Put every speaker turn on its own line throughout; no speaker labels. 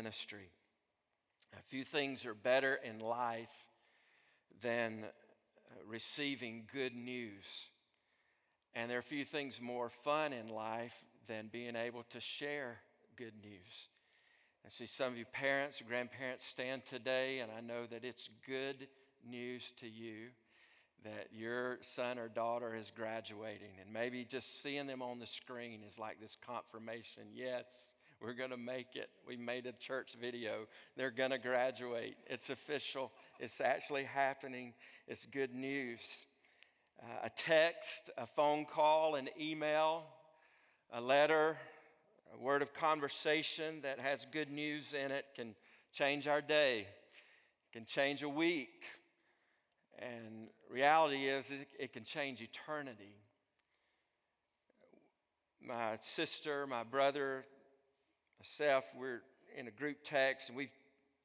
ministry. A few things are better in life than uh, receiving good news. And there are a few things more fun in life than being able to share good news. I see some of you parents, grandparents stand today, and I know that it's good news to you that your son or daughter is graduating. And maybe just seeing them on the screen is like this confirmation yes, we're going to make it. We made a church video. They're going to graduate. It's official. It's actually happening. It's good news. Uh, a text, a phone call, an email, a letter, a word of conversation that has good news in it can change our day, can change a week. And reality is, it can change eternity. My sister, my brother, myself, we're in a group text, and we've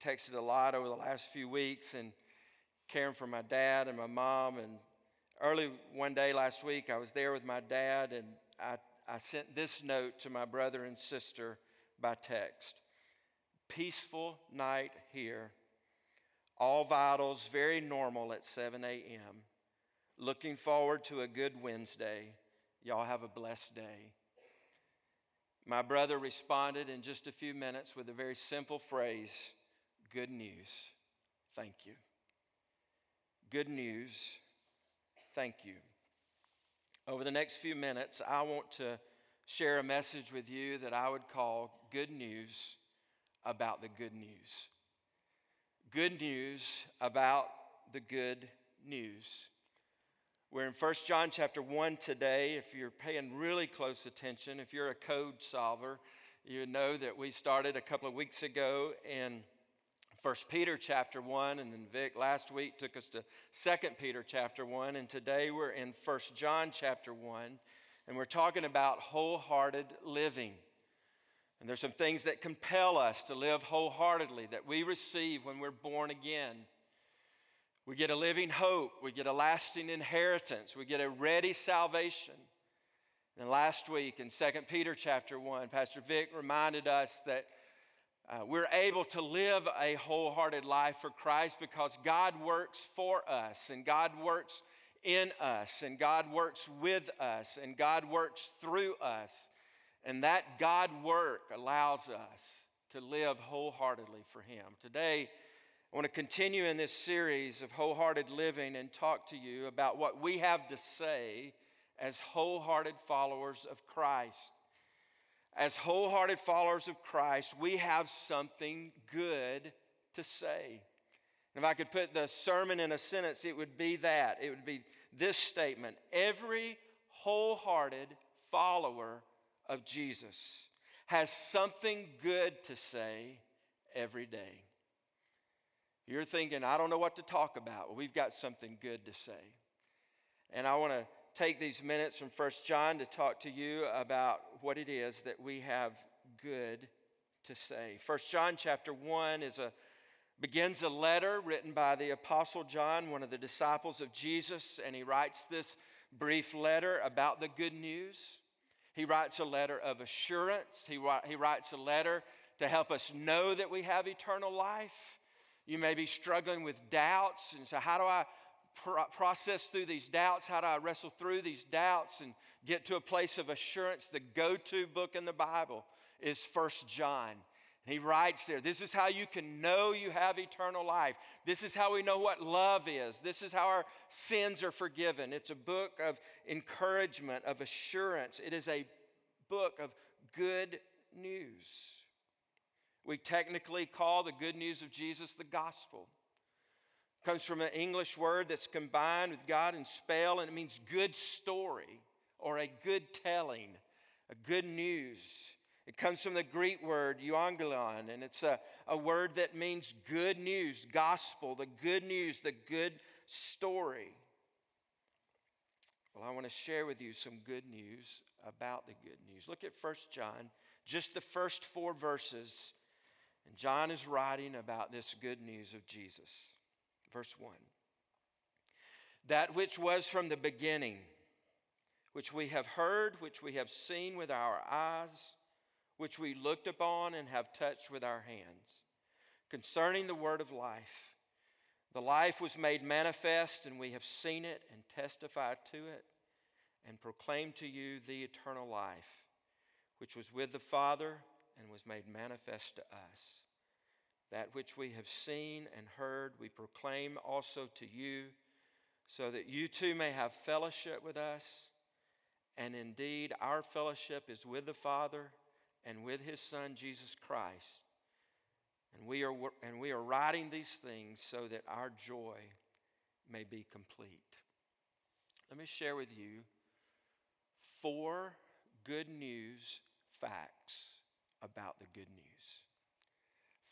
texted a lot over the last few weeks and caring for my dad and my mom. And early one day last week, I was there with my dad, and I, I sent this note to my brother and sister by text Peaceful night here. All vitals very normal at 7 a.m. Looking forward to a good Wednesday. Y'all have a blessed day. My brother responded in just a few minutes with a very simple phrase Good news. Thank you. Good news. Thank you. Over the next few minutes, I want to share a message with you that I would call Good News about the Good News. Good news about the good news. We're in 1 John chapter 1 today. If you're paying really close attention, if you're a code solver, you know that we started a couple of weeks ago in 1 Peter chapter 1, and then Vic last week took us to 2 Peter chapter 1, and today we're in 1 John chapter 1, and we're talking about wholehearted living. And there's some things that compel us to live wholeheartedly that we receive when we're born again. We get a living hope. We get a lasting inheritance. We get a ready salvation. And last week in 2 Peter chapter 1, Pastor Vic reminded us that uh, we're able to live a wholehearted life for Christ because God works for us and God works in us and God works with us and God works through us. And that God work allows us to live wholeheartedly for Him. Today, I want to continue in this series of wholehearted living and talk to you about what we have to say as wholehearted followers of Christ. As wholehearted followers of Christ, we have something good to say. If I could put the sermon in a sentence, it would be that. It would be this statement Every wholehearted follower of Jesus has something good to say every day. You're thinking, I don't know what to talk about. Well, we've got something good to say. And I want to take these minutes from First John to talk to you about what it is that we have good to say. First John chapter 1 is a begins a letter written by the apostle John, one of the disciples of Jesus, and he writes this brief letter about the good news. He writes a letter of assurance. He, he writes a letter to help us know that we have eternal life. You may be struggling with doubts. And so, how do I pro- process through these doubts? How do I wrestle through these doubts and get to a place of assurance? The go to book in the Bible is First John. And He writes there, this is how you can know you have eternal life. This is how we know what love is. This is how our sins are forgiven. It's a book of encouragement, of assurance. It is a book of good news. We technically call the good news of Jesus the gospel. It comes from an English word that's combined with God and spell, and it means good story or a good telling, a good news. It comes from the Greek word euangelion, and it's a, a word that means good news, gospel, the good news, the good story. Well, I want to share with you some good news about the good news. Look at First John, just the first four verses and John is writing about this good news of Jesus. Verse 1 That which was from the beginning, which we have heard, which we have seen with our eyes, which we looked upon and have touched with our hands, concerning the word of life. The life was made manifest, and we have seen it and testified to it and proclaimed to you the eternal life, which was with the Father and was made manifest to us. That which we have seen and heard, we proclaim also to you, so that you too may have fellowship with us. And indeed, our fellowship is with the Father and with his Son, Jesus Christ. And we are, and we are writing these things so that our joy may be complete. Let me share with you four good news facts about the good news.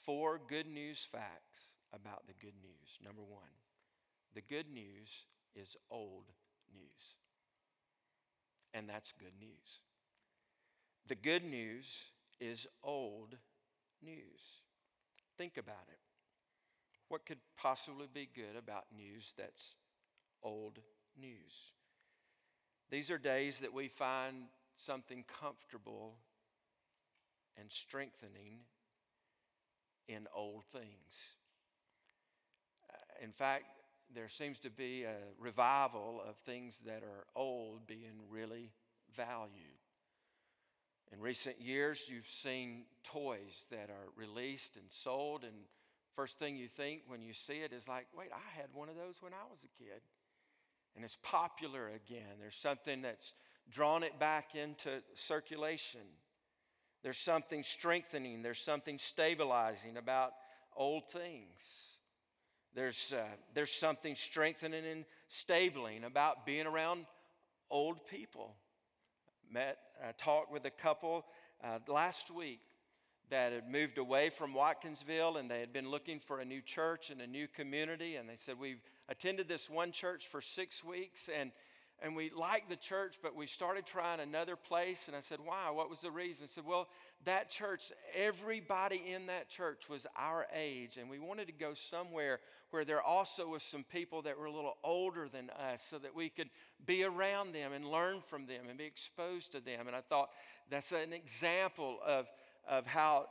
Four good news facts about the good news. Number one, the good news is old news. And that's good news. The good news is old news. Think about it. What could possibly be good about news that's old news? These are days that we find something comfortable and strengthening in old things. In fact, there seems to be a revival of things that are old being really valued. In recent years, you've seen toys that are released and sold, and first thing you think when you see it is like, wait, I had one of those when I was a kid. And it's popular again. There's something that's drawn it back into circulation. There's something strengthening, there's something stabilizing about old things. There's, uh, there's something strengthening and stabling about being around old people met, uh, talked with a couple uh, last week that had moved away from Watkinsville and they had been looking for a new church and a new community. And they said, We've attended this one church for six weeks and, and we liked the church, but we started trying another place. And I said, Why? What was the reason? I said, Well, that church, everybody in that church was our age, and we wanted to go somewhere where there also was some people that were a little older than us so that we could be around them and learn from them and be exposed to them. And I thought that's an example of, of how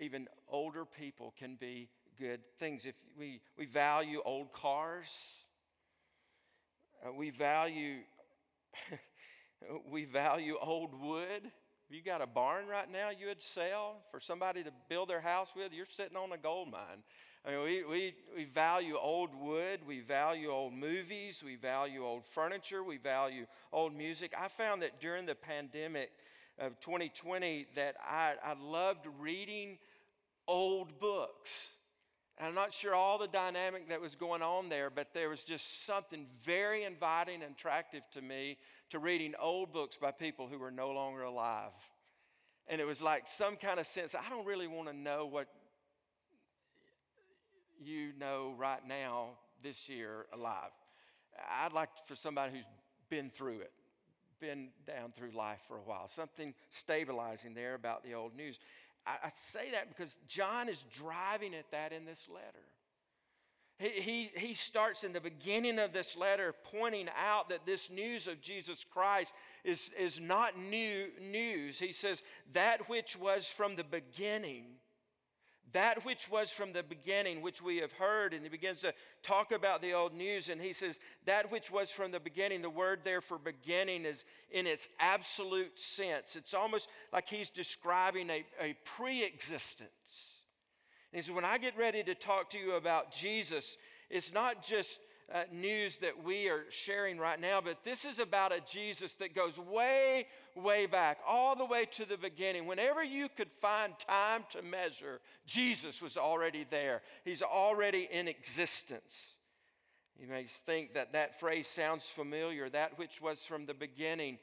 even older people can be good things. If we, we value old cars, uh, we value we value old wood. If you got a barn right now you would sell for somebody to build their house with, you're sitting on a gold mine. I mean, we, we, we value old wood, we value old movies, we value old furniture, we value old music. I found that during the pandemic of 2020 that I, I loved reading old books. And I'm not sure all the dynamic that was going on there, but there was just something very inviting and attractive to me to reading old books by people who were no longer alive. And it was like some kind of sense, I don't really want to know what you know right now this year alive. I'd like for somebody who's been through it, been down through life for a while, something stabilizing there about the old news. I, I say that because John is driving at that in this letter. He, he, he starts in the beginning of this letter pointing out that this news of Jesus Christ is, is not new news. He says, That which was from the beginning that which was from the beginning, which we have heard, and he begins to talk about the old news, and he says, That which was from the beginning, the word there for beginning is in its absolute sense. It's almost like he's describing a, a pre existence. And he says, When I get ready to talk to you about Jesus, it's not just uh, news that we are sharing right now, but this is about a Jesus that goes way, way back, all the way to the beginning. Whenever you could find time to measure, Jesus was already there, He's already in existence. You may think that that phrase sounds familiar, that which was from the beginning.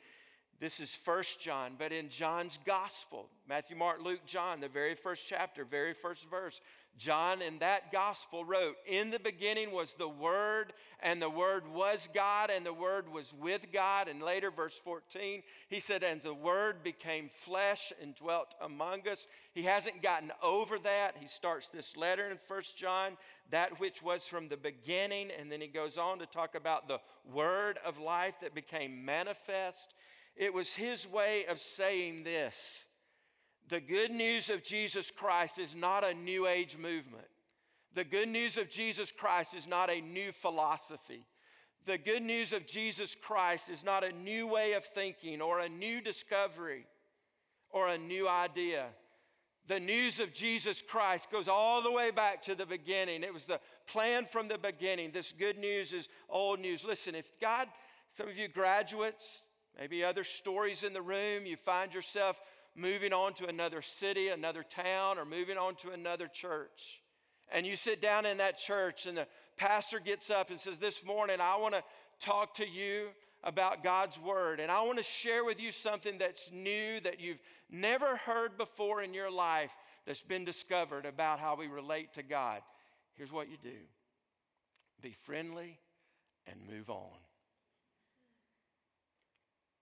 This is First John, but in John's gospel, Matthew, Mark, Luke, John, the very first chapter, very first verse, John in that gospel wrote, In the beginning was the Word, and the Word was God, and the Word was with God. And later, verse 14, he said, And the Word became flesh and dwelt among us. He hasn't gotten over that. He starts this letter in First John, that which was from the beginning. And then he goes on to talk about the Word of life that became manifest. It was his way of saying this The good news of Jesus Christ is not a new age movement. The good news of Jesus Christ is not a new philosophy. The good news of Jesus Christ is not a new way of thinking or a new discovery or a new idea. The news of Jesus Christ goes all the way back to the beginning. It was the plan from the beginning. This good news is old news. Listen, if God, some of you graduates, maybe other stories in the room, you find yourself moving on to another city, another town, or moving on to another church. And you sit down in that church, and the pastor gets up and says, This morning, I want to talk to you about God's Word. And I want to share with you something that's new that you've never heard before in your life that's been discovered about how we relate to God. Here's what you do be friendly and move on.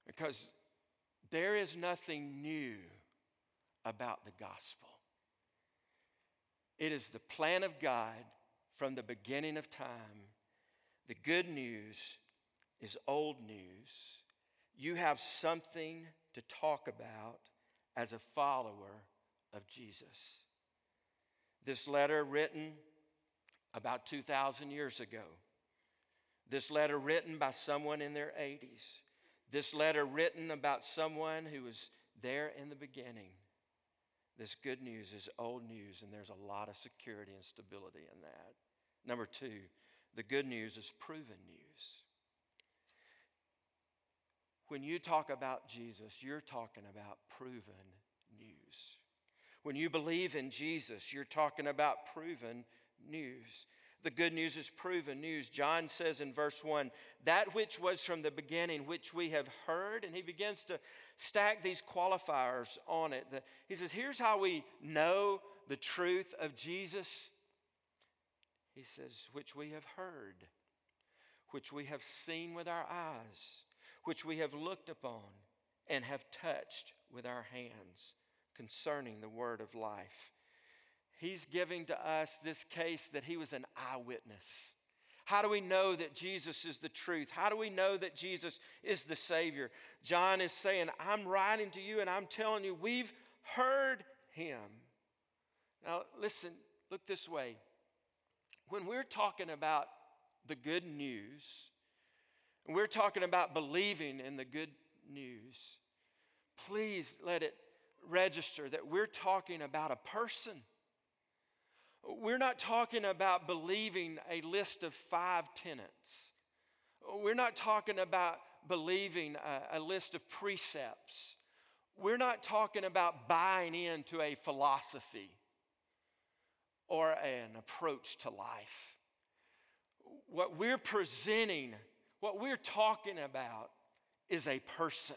Because there is nothing new about the gospel. It is the plan of God from the beginning of time. The good news is old news. You have something to talk about as a follower of Jesus. This letter written about 2,000 years ago. This letter written by someone in their 80s. This letter written about someone who was there in the beginning. This good news is old news, and there's a lot of security and stability in that. Number two, the good news is proven news. When you talk about Jesus, you're talking about proven news. When you believe in Jesus, you're talking about proven news. The good news is proven news. John says in verse 1 that which was from the beginning, which we have heard, and he begins to stack these qualifiers on it. He says, Here's how we know the truth of Jesus. He says, Which we have heard, which we have seen with our eyes, which we have looked upon and have touched with our hands concerning the word of life. He's giving to us this case that he was an eyewitness. How do we know that Jesus is the truth? How do we know that Jesus is the Savior? John is saying, I'm writing to you and I'm telling you, we've heard him. Now, listen, look this way. When we're talking about the good news, and we're talking about believing in the good news, please let it register that we're talking about a person. We're not talking about believing a list of five tenets. We're not talking about believing a, a, list of precepts. We're not talking about buying into a philosophy or an approach to life. What we're presenting, what we're talking about, is a person.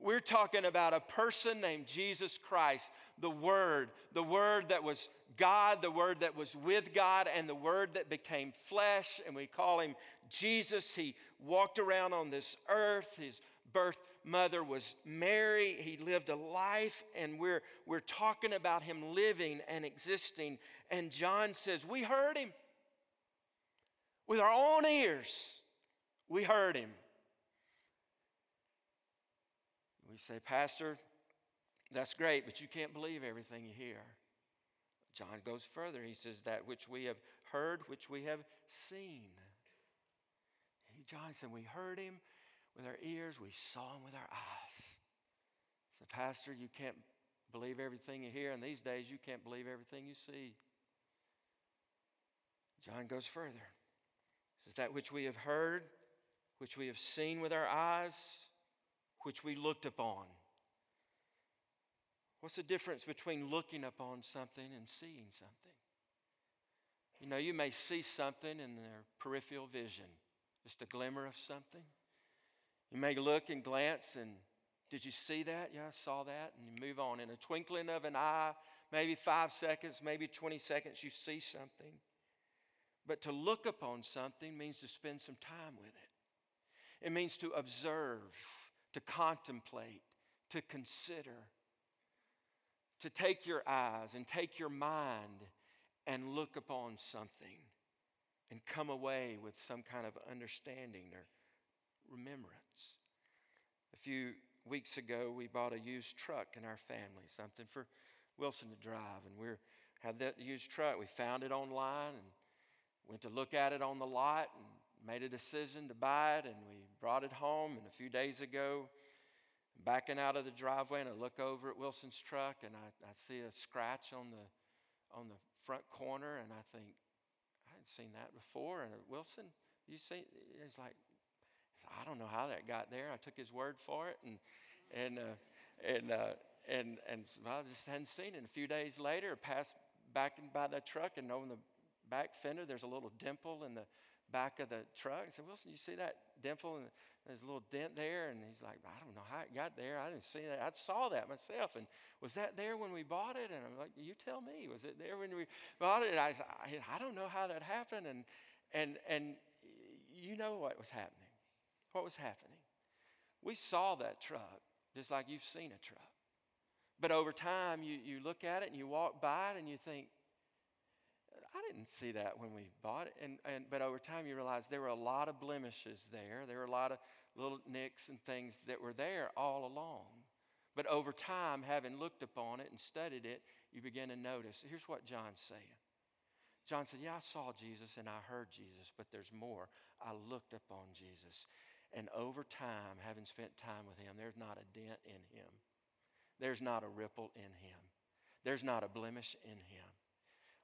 We're talking about a person named Jesus Christ, the Word, the Word that was God, the Word that was with God, and the Word that became flesh, and we call him Jesus. He walked around on this earth. His birth mother was Mary. He lived a life, and we're, we're talking about him living and existing. And John says, We heard him with our own ears. We heard him. We say, Pastor, that's great, but you can't believe everything you hear. John goes further. He says, That which we have heard, which we have seen. He, John said, We heard him with our ears, we saw him with our eyes. So, Pastor, you can't believe everything you hear, and these days you can't believe everything you see. John goes further. He says, That which we have heard, which we have seen with our eyes, which we looked upon. What's the difference between looking upon something and seeing something? You know, you may see something in their peripheral vision, just a glimmer of something. You may look and glance and did you see that? Yeah, I saw that. And you move on. In a twinkling of an eye, maybe five seconds, maybe 20 seconds, you see something. But to look upon something means to spend some time with it. It means to observe to contemplate, to consider, to take your eyes and take your mind and look upon something and come away with some kind of understanding or remembrance. A few weeks ago, we bought a used truck in our family, something for Wilson to drive. And we had that used truck. We found it online and went to look at it on the lot and made a decision to buy it. And we brought it home. And a few days ago, backing out of the driveway, and I look over at Wilson's truck and I, I see a scratch on the, on the front corner. And I think, I hadn't seen that before. And Wilson, you see, it's like, I don't know how that got there. I took his word for it, and and uh, and uh, and and well, I just hadn't seen it. And a few days later, I passed back by that truck, and on the back fender, there's a little dimple in the back of the truck. I said, Wilson, you see that dimple? And there's a little dent there. And he's like, I don't know how it got there. I didn't see that. I saw that myself. And was that there when we bought it? And I'm like, you tell me. Was it there when we bought it? And I, I, I don't know how that happened. And, and, and you know what was happening what was happening. We saw that truck just like you've seen a truck. But over time, you, you look at it and you walk by it and you think, I didn't see that when we bought it. And, and, but over time, you realize there were a lot of blemishes there. There were a lot of little nicks and things that were there all along. But over time, having looked upon it and studied it, you begin to notice. Here's what John's saying John said, Yeah, I saw Jesus and I heard Jesus, but there's more. I looked upon Jesus. And over time, having spent time with him, there's not a dent in him. There's not a ripple in him. There's not a blemish in him.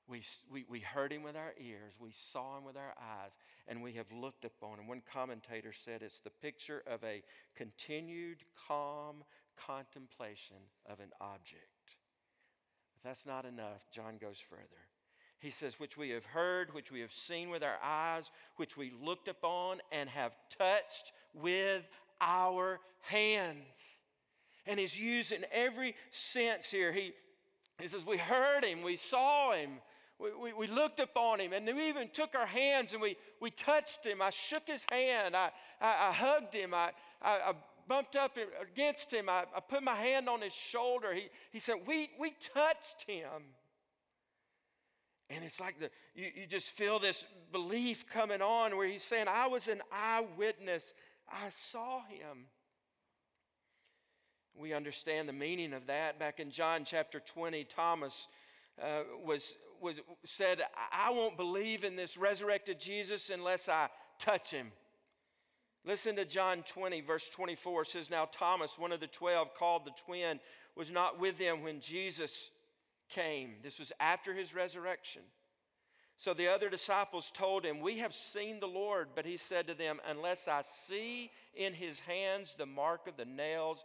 We, we, we heard him with our ears, we saw him with our eyes, and we have looked upon him. One commentator said it's the picture of a continued, calm contemplation of an object. If that's not enough, John goes further. He says, which we have heard, which we have seen with our eyes, which we looked upon and have touched with our hands. And he's using every sense here. He, he says, We heard him, we saw him, we, we, we, looked upon him, and we even took our hands and we, we touched him. I shook his hand, I, I, I hugged him, I, I, I, bumped up against him, I, I put my hand on his shoulder. He, he said, we, we touched him. And it's like the, you, you just feel this belief coming on where he's saying, I was an eyewitness. I saw him. We understand the meaning of that. Back in John chapter 20, Thomas uh, was, was said, I won't believe in this resurrected Jesus unless I touch him. Listen to John 20, verse 24. It says, Now Thomas, one of the twelve, called the twin, was not with them when Jesus came. This was after his resurrection. So the other disciples told him, We have seen the Lord. But he said to them, Unless I see in his hands the mark of the nails,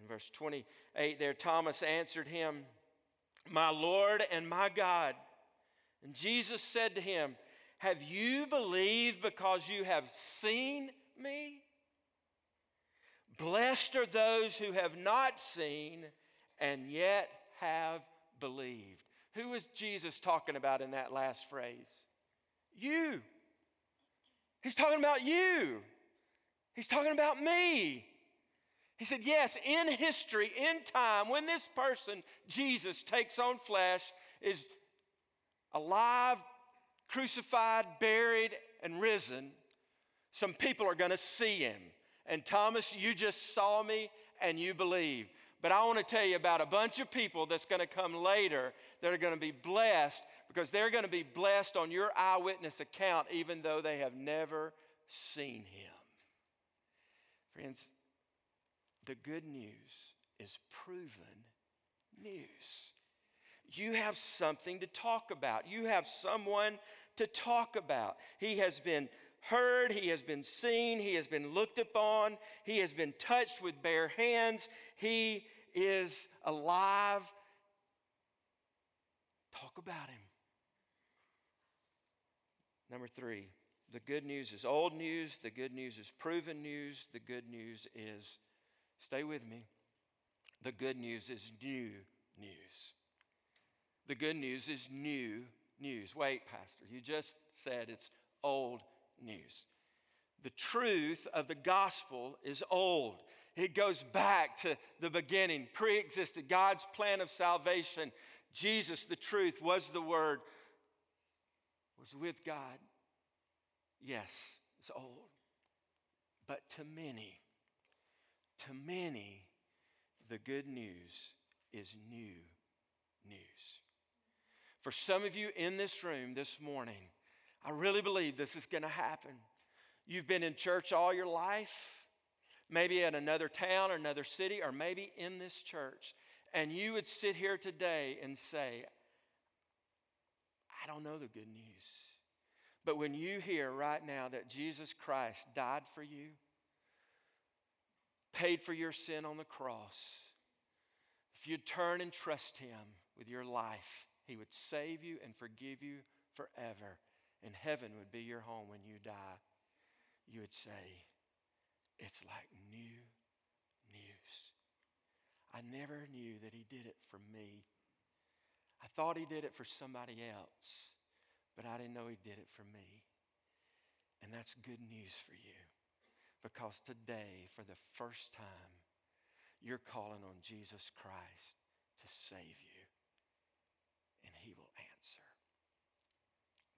In verse 28, there, Thomas answered him, My Lord and my God. And Jesus said to him, have you believed because you have seen me? Blessed are those who have not seen and yet have believed. Who is Jesus talking about in that last phrase? You. He's talking about you. He's talking about me. He said, Yes, in history, in time, when this person, Jesus, takes on flesh, is alive, crucified, buried, and risen, some people are going to see him. And Thomas, you just saw me and you believe. But I want to tell you about a bunch of people that's going to come later that are going to be blessed because they're going to be blessed on your eyewitness account, even though they have never seen him. Friends, the good news is proven news. You have something to talk about. You have someone to talk about. He has been heard, he has been seen, he has been looked upon, he has been touched with bare hands, he is alive. Talk about him. Number three, the good news is old news, the good news is proven news, the good news is Stay with me. The good news is new news. The good news is new news. Wait, Pastor, you just said it's old news. The truth of the gospel is old. It goes back to the beginning, pre existed God's plan of salvation. Jesus, the truth, was the Word, was with God. Yes, it's old. But to many, to many, the good news is new news. For some of you in this room this morning, I really believe this is going to happen. You've been in church all your life, maybe in another town or another city, or maybe in this church, and you would sit here today and say, I don't know the good news. But when you hear right now that Jesus Christ died for you, paid for your sin on the cross, if you'd turn and trust Him with your life, He would save you and forgive you forever, and heaven would be your home when you die. You would say, It's like new news. I never knew that He did it for me. I thought He did it for somebody else but I didn't know He did it for me. And that's good news for you because today, for the first time, you're calling on Jesus Christ to save you, and He will answer.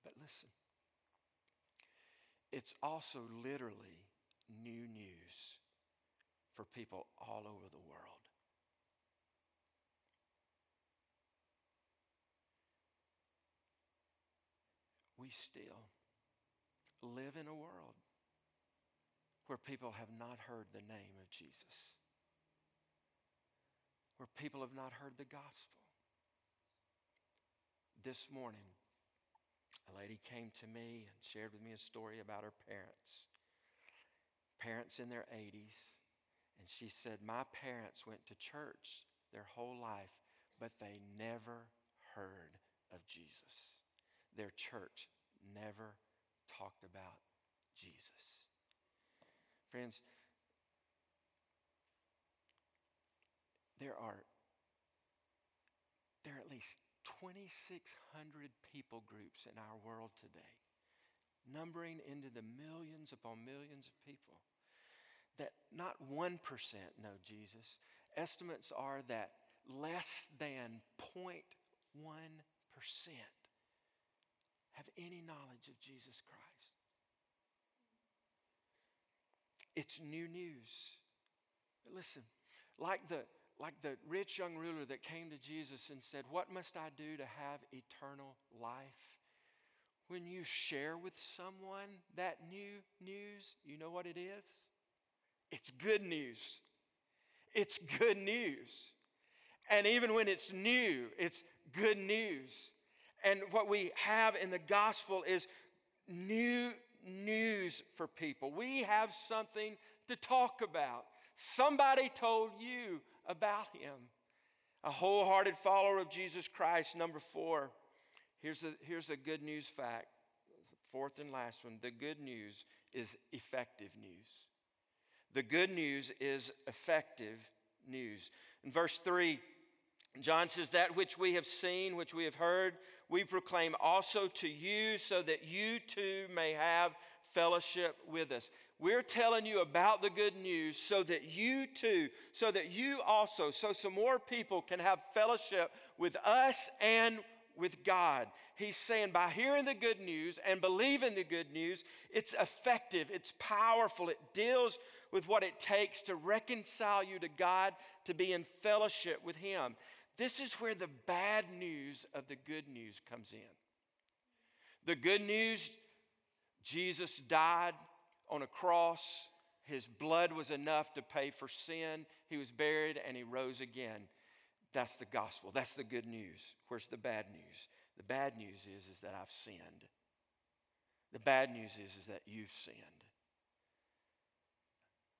But listen, it's also literally new news for people all over the world. we still live in a world where people have not heard the name of Jesus, where people have not heard the gospel. This morning, a lady came to me and shared with me a story about her parents. Parents in their 80s. And she said, My parents went to church their whole life, but they never heard of Jesus. Their church never talked about Jesus. Friends, there are there are at least 2600 people groups in our world today numbering into the millions upon millions of people that not 1% know Jesus estimates are that less than 0.1% have any knowledge of Jesus Christ. It's new news. Listen, like the, like the rich young ruler that came to Jesus and said, What must I do to have eternal life? When you share with someone that new news, you know what it is? It's good news. It's good news. And even when it's new, it's good news. And what we have in the gospel is new news for people. We have something to talk about. Somebody told you about him. A wholehearted follower of Jesus Christ. Number four, here's a, here's a good news fact. Fourth and last one the good news is effective news. The good news is effective news. In verse 3, John says, That which we have seen, which we have heard, we proclaim also to you so that you too may have fellowship with us. We're telling you about the good news so that you too, so that you also, so some more people can have fellowship with us and with God. He's saying by hearing the good news and believing the good news, it's effective, it's powerful, it deals with what it takes to reconcile you to God, to be in fellowship with Him. This is where the bad news of the good news comes in. The good news Jesus died on a cross, his blood was enough to pay for sin, he was buried, and he rose again. That's the gospel. That's the good news. Where's the bad news? The bad news is, is that I've sinned. The bad news is, is that you've sinned.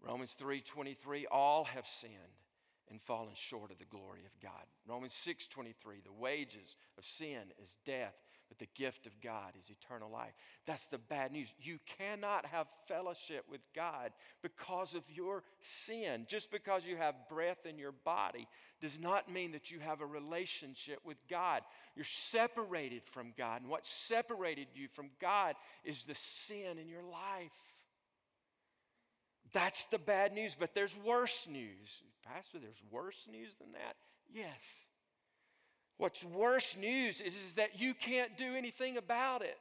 Romans 3:23 all have sinned and fallen short of the glory of God. Romans 6:23, the wages of sin is death, but the gift of God is eternal life. That's the bad news. You cannot have fellowship with God because of your sin. Just because you have breath in your body does not mean that you have a relationship with God. You're separated from God, and what separated you from God is the sin in your life. That's the bad news, but there's worse news. Pastor, there's worse news than that? Yes. What's worse news is, is that you can't do anything about it.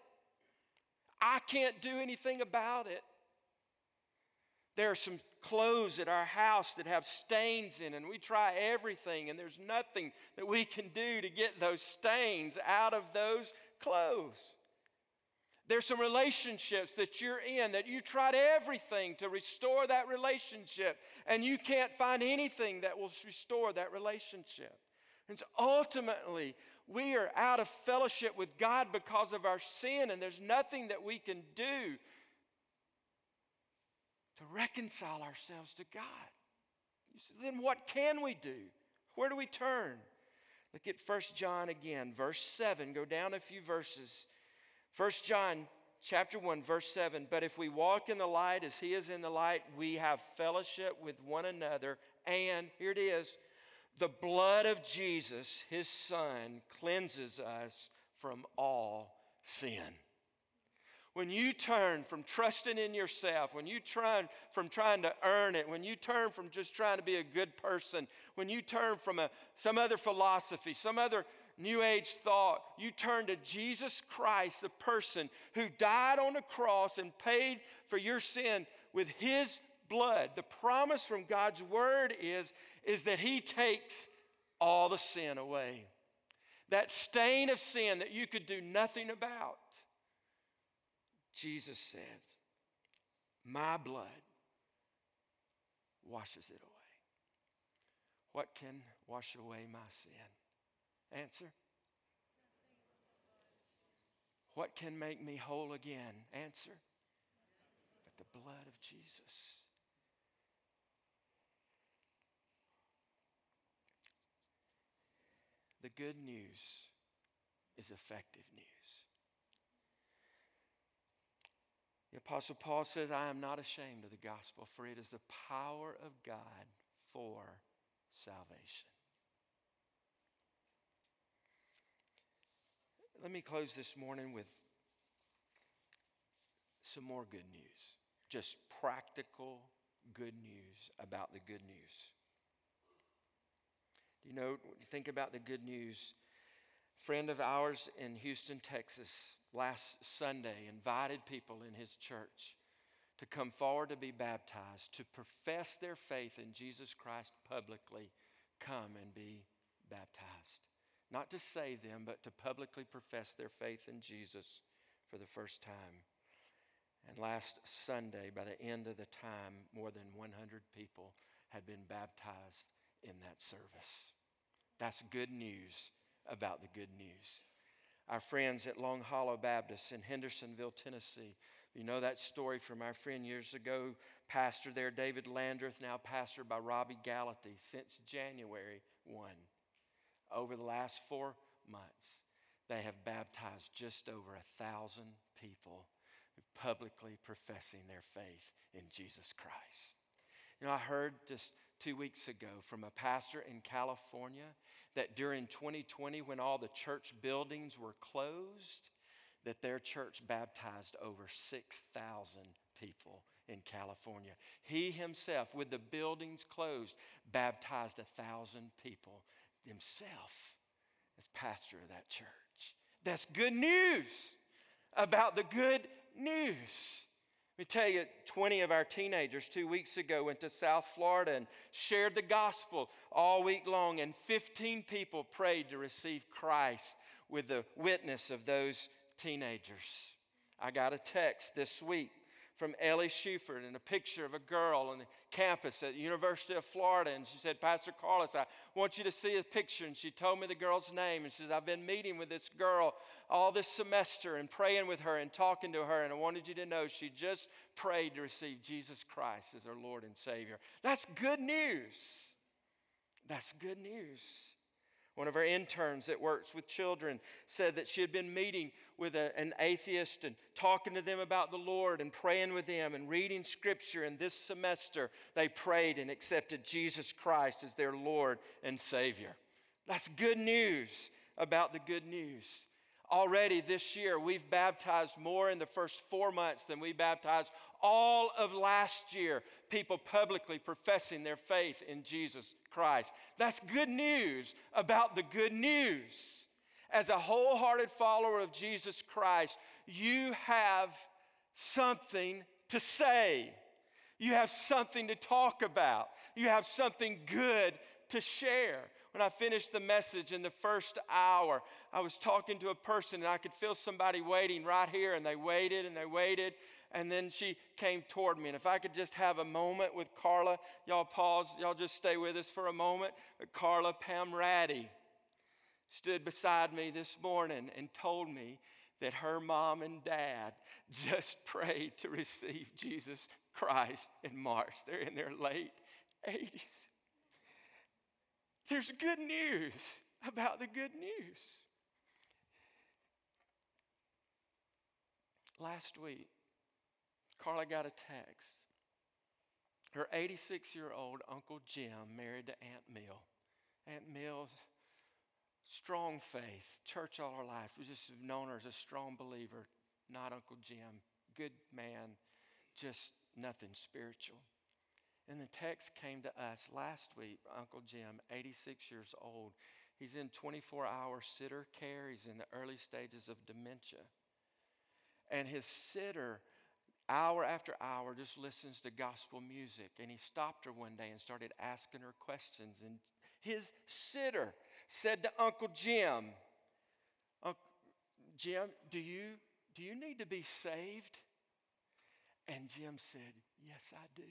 I can't do anything about it. There are some clothes at our house that have stains in, and we try everything, and there's nothing that we can do to get those stains out of those clothes. There's some relationships that you're in that you tried everything to restore that relationship, and you can't find anything that will restore that relationship. And so ultimately, we are out of fellowship with God because of our sin, and there's nothing that we can do to reconcile ourselves to God. Say, then what can we do? Where do we turn? Look at 1 John again, verse 7. Go down a few verses. 1 John chapter 1 verse 7 but if we walk in the light as he is in the light we have fellowship with one another and here it is the blood of Jesus, his son, cleanses us from all sin. When you turn from trusting in yourself, when you turn from trying to earn it, when you turn from just trying to be a good person, when you turn from a, some other philosophy, some other New Age thought, you turn to Jesus Christ, the person who died on the cross and paid for your sin with his blood. The promise from God's word is is that He takes all the sin away. That stain of sin that you could do nothing about. Jesus said, My blood washes it away. What can wash away my sin? Answer. What can make me whole again? Answer. But the blood of Jesus. The good news is effective news. The Apostle Paul says, I am not ashamed of the gospel, for it is the power of God for salvation. Let me close this morning with some more good news. Just practical good news about the good news. You know, think about the good news. A friend of ours in Houston, Texas, last Sunday invited people in his church to come forward to be baptized, to profess their faith in Jesus Christ publicly, come and be baptized. Not to save them, but to publicly profess their faith in Jesus for the first time. And last Sunday, by the end of the time, more than 100 people had been baptized in that service. That's good news about the good news. Our friends at Long Hollow Baptist in Hendersonville, Tennessee, you know that story from our friend years ago, pastor there, David Landrith, now pastor by Robby Gallaty since January 1. Over the last four months, they have baptized just over a thousand people publicly professing their faith in Jesus Christ. You know, I heard just two weeks ago from a pastor in California that during 2020, when all the church buildings were closed, that their church baptized over 6,000 people in California. He himself, with the buildings closed, baptized a thousand people himself as pastor of that church. That's good news about the good news. Let me tell you, 20 of our teenagers two weeks ago went to South Florida and shared the gospel all week long, and 15 people prayed to receive Christ with the witness of those teenagers. I got a text this week from Ellie Schufert and a picture of a girl on the campus at the University of Florida. And she said, Pastor Carlos, I want you to see a picture. And she told me the girl's name. And she says, I've been meeting with this girl all this semester and praying with her and talking to her. And I wanted you to know she just prayed to receive Jesus Christ as her Lord and Savior. That's good news. That's good news. One of our interns that works with children said that she had been meeting with a, an atheist and talking to them about the Lord and praying with them and reading scripture. And this semester, they prayed and accepted Jesus Christ as their Lord and Savior. That's good news about the good news. Already this year, we've baptized more in the first four months than we baptized all of last year. People publicly professing their faith in Jesus Christ. That's good news about the good news. As a wholehearted follower of Jesus Christ, you have something to say. You have something to talk about. You have something good to share. When I finished the message in the first hour, I was talking to a person and I could feel somebody waiting right here, and they waited and they waited. And then she came toward me. And if I could just have a moment with Carla, y'all pause, y'all just stay with us for a moment. Carla Pamrati stood beside me this morning and told me that her mom and dad just prayed to receive Jesus Christ in March. They're in their late 80s. There's good news about the good news. Last week, Carla got a text. Her 86 year old Uncle Jim married to Aunt Mill. Aunt Mill's strong faith, church all her life. We just known her as a strong believer, not Uncle Jim. Good man, just nothing spiritual. And the text came to us last week, Uncle Jim, 86 years old. He's in 24 hour sitter care, he's in the early stages of dementia. And his sitter, hour after hour, just listens to gospel music. And he stopped her one day and started asking her questions. And his sitter said to Uncle Jim, Jim, do you, do you need to be saved? And Jim said, Yes, I do.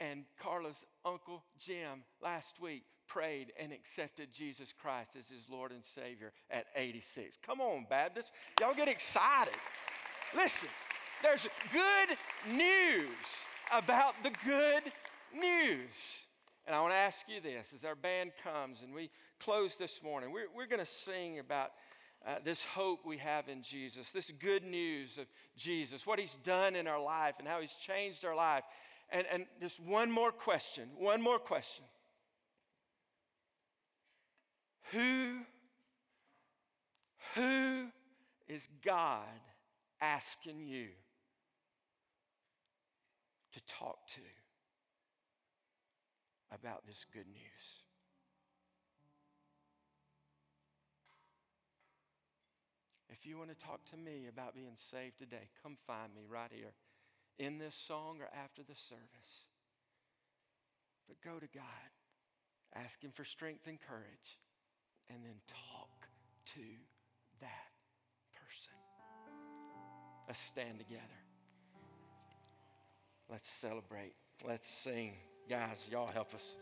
And Carla's uncle Jim last week prayed and accepted Jesus Christ as his Lord and Savior at 86. Come on, Baptists. Y'all get excited. Listen, there's good news about the good news. And I want to ask you this as our band comes and we close this morning, we're, we're going to sing about uh, this hope we have in Jesus, this good news of Jesus, what he's done in our life and how he's changed our life. And, and just one more question, one more question. Who, who is God asking you to talk to about this good news? If you want to talk to me about being saved today, come find me right here in this song or after the service. But go to God, ask Him for strength and courage, and then talk to that person. Let's stand together. Let's celebrate. Let's sing. Guys, y'all help us.